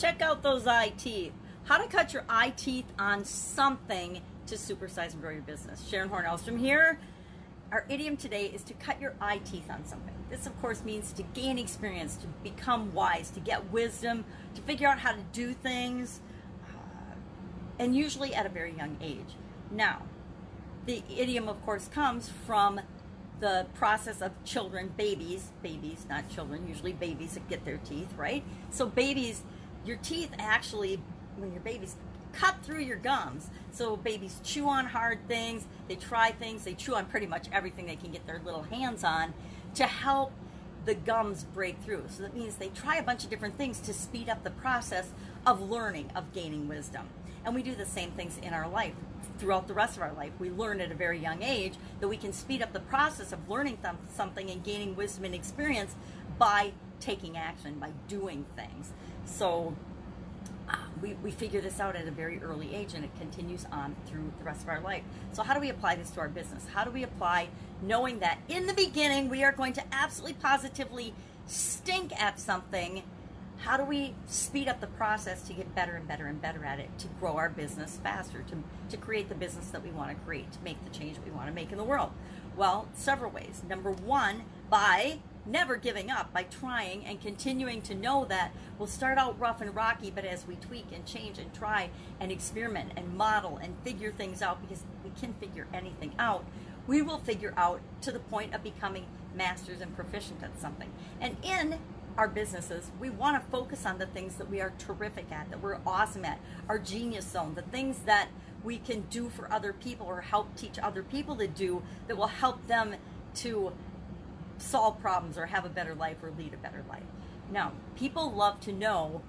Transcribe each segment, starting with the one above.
check out those eye teeth. How to cut your eye teeth on something to supersize and grow your business. Sharon Horn Elstrom here. Our idiom today is to cut your eye teeth on something. This, of course, means to gain experience, to become wise, to get wisdom, to figure out how to do things, uh, and usually at a very young age. Now, the idiom, of course, comes from the process of children, babies, babies, not children, usually babies that get their teeth, right? So, babies, your teeth actually, when your babies cut through your gums. So babies chew on hard things, they try things, they chew on pretty much everything they can get their little hands on to help the gums break through. So that means they try a bunch of different things to speed up the process of learning, of gaining wisdom. And we do the same things in our life throughout the rest of our life. We learn at a very young age that we can speed up the process of learning th- something and gaining wisdom and experience by taking action, by doing things. So uh, we, we figure this out at a very early age and it continues on through the rest of our life. So, how do we apply this to our business? How do we apply knowing that in the beginning we are going to absolutely positively stink at something? How do we speed up the process to get better and better and better at it, to grow our business faster, to, to create the business that we want to create, to make the change we want to make in the world? Well, several ways. Number one, by never giving up by trying and continuing to know that we'll start out rough and rocky, but as we tweak and change and try and experiment and model and figure things out, because we can figure anything out, we will figure out to the point of becoming masters and proficient at something. And in our businesses, we want to focus on the things that we are terrific at, that we're awesome at, our genius zone, the things that we can do for other people or help teach other people to do that will help them to solve problems or have a better life or lead a better life. Now, people love to know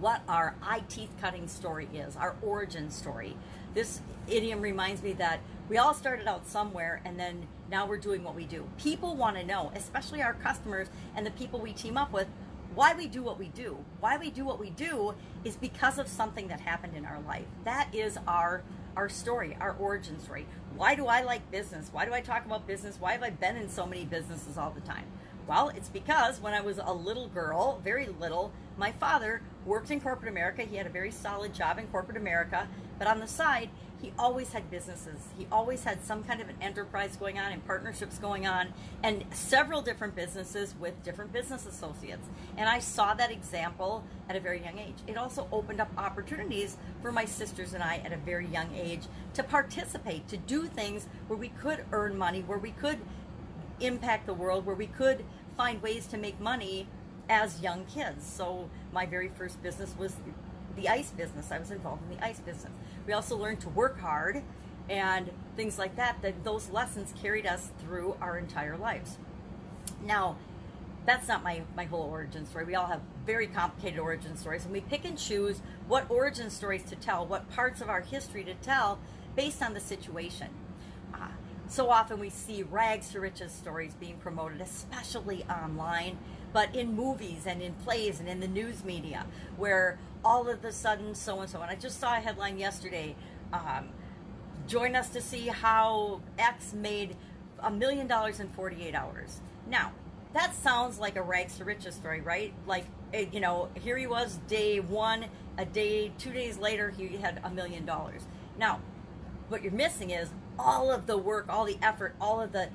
what our eye teeth cutting story is, our origin story. This idiom reminds me that we all started out somewhere and then now we're doing what we do. People want to know, especially our customers and the people we team up with, why we do what we do. Why we do what we do is because of something that happened in our life. That is our our story, our origin story. Why do I like business? Why do I talk about business? Why have I been in so many businesses all the time? Well, it's because when I was a little girl, very little, my father worked in corporate America. He had a very solid job in corporate America, but on the side, he always had businesses. He always had some kind of an enterprise going on and partnerships going on and several different businesses with different business associates. And I saw that example at a very young age. It also opened up opportunities for my sisters and I at a very young age to participate, to do things where we could earn money, where we could impact the world, where we could find ways to make money as young kids. So my very first business was the ice business. I was involved in the ice business. We also learned to work hard and things like that. That those lessons carried us through our entire lives. Now, that's not my, my whole origin story. We all have very complicated origin stories, and we pick and choose what origin stories to tell, what parts of our history to tell based on the situation. Uh, so often we see rags to riches stories being promoted, especially online, but in movies and in plays and in the news media, where all of a sudden so and so. And I just saw a headline yesterday. Um, join us to see how X made a million dollars in 48 hours. Now, that sounds like a rags to riches story, right? Like, eh, you know, here he was day one, a day, two days later, he had a million dollars. Now, what you're missing is all of the work, all the effort, all of the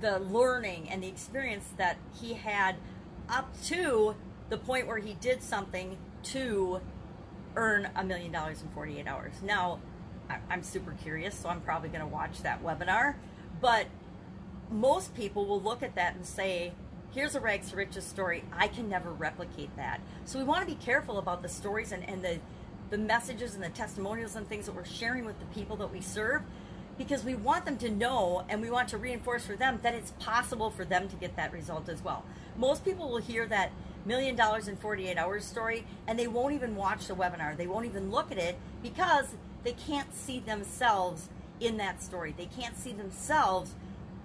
the learning and the experience that he had up to the point where he did something to earn a million dollars in 48 hours. Now, I'm super curious, so I'm probably going to watch that webinar. But most people will look at that and say, here's a rags to riches story. I can never replicate that. So we want to be careful about the stories and, and the, the messages and the testimonials and things that we're sharing with the people that we serve because we want them to know and we want to reinforce for them that it's possible for them to get that result as well. Most people will hear that million dollars in 48 hours story and they won't even watch the webinar. They won't even look at it because they can't see themselves in that story. They can't see themselves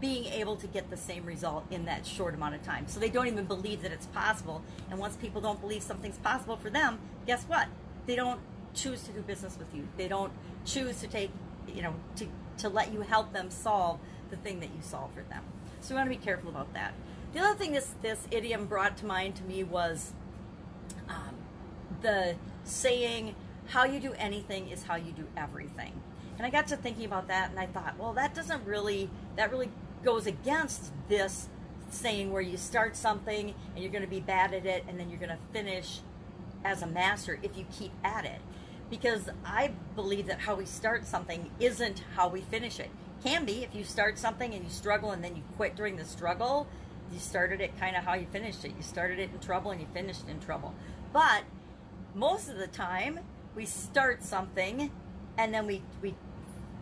being able to get the same result in that short amount of time. So they don't even believe that it's possible. And once people don't believe something's possible for them, guess what? They don't choose to do business with you. They don't choose to take, you know, to, to let you help them solve the thing that you solve for them. So we want to be careful about that. The other thing this, this idiom brought to mind to me was um, the saying, how you do anything is how you do everything. And I got to thinking about that and I thought, well, that doesn't really, that really goes against this saying where you start something and you're going to be bad at it and then you're going to finish as a master if you keep at it. Because I believe that how we start something isn't how we finish it. Can be if you start something and you struggle and then you quit during the struggle, you started it kind of how you finished it. You started it in trouble and you finished in trouble. But most of the time, we start something and then we, we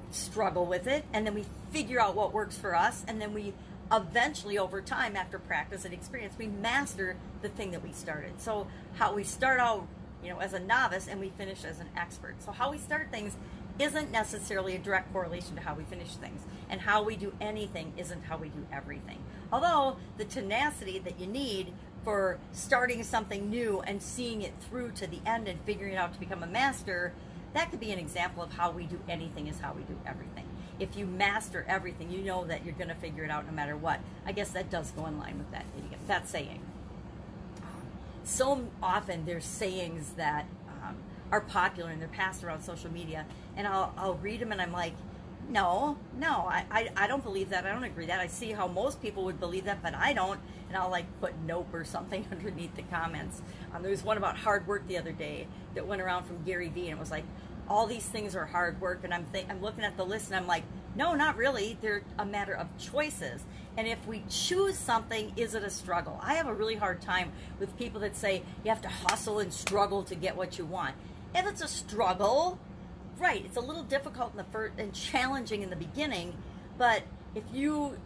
struggle with it and then we figure out what works for us and then we eventually over time after practice and experience we master the thing that we started so how we start out you know as a novice and we finish as an expert so how we start things isn't necessarily a direct correlation to how we finish things and how we do anything isn't how we do everything although the tenacity that you need for starting something new and seeing it through to the end and figuring it out to become a master that could be an example of how we do anything is how we do everything if you master everything, you know that you're going to figure it out no matter what. I guess that does go in line with that idiom, that saying. So often there's sayings that um, are popular and they're passed around social media, and I'll, I'll read them and I'm like, no, no, I, I, I don't believe that. I don't agree that. I see how most people would believe that, but I don't. And I'll like put nope or something underneath the comments. Um, there was one about hard work the other day that went around from Gary Vee, and it was like, all these things are hard work and I'm th- I'm looking at the list and I'm like, no, not really. They're a matter of choices. And if we choose something, is it a struggle? I have a really hard time with people that say you have to hustle and struggle to get what you want. If it's a struggle, right, it's a little difficult in the first and challenging in the beginning, but if you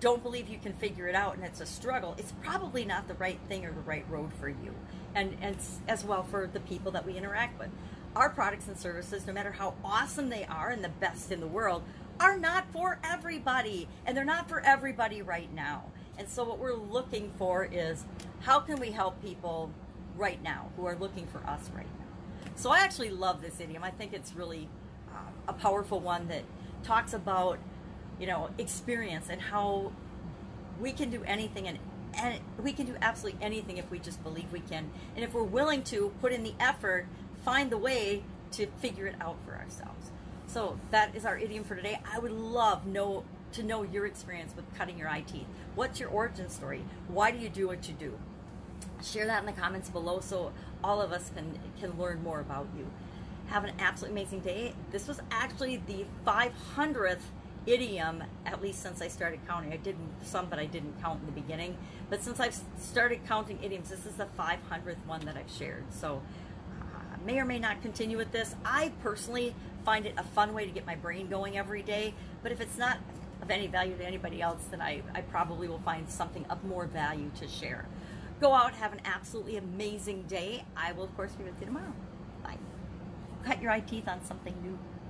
don't believe you can figure it out and it's a struggle, it's probably not the right thing or the right road for you. And, and as well for the people that we interact with our products and services, no matter how awesome they are and the best in the world, are not for everybody. And they're not for everybody right now. And so, what we're looking for is how can we help people right now who are looking for us right now? So, I actually love this idiom. I think it's really uh, a powerful one that talks about, you know, experience and how we can do anything and and we can do absolutely anything if we just believe we can and if we're willing to put in the effort find the way to figure it out for ourselves. So that is our idiom for today. I would love know to know your experience with cutting your eye teeth. What's your origin story? Why do you do what you do? Share that in the comments below so all of us can can learn more about you. Have an absolutely amazing day. This was actually the 500th idiom, at least since I started counting. I did some, but I didn't count in the beginning. But since I've started counting idioms, this is the 500th one that I've shared. So uh, may or may not continue with this. I personally find it a fun way to get my brain going every day, but if it's not of any value to anybody else, then I, I probably will find something of more value to share. Go out, have an absolutely amazing day. I will, of course, be with you tomorrow. Bye. Cut your eye teeth on something new.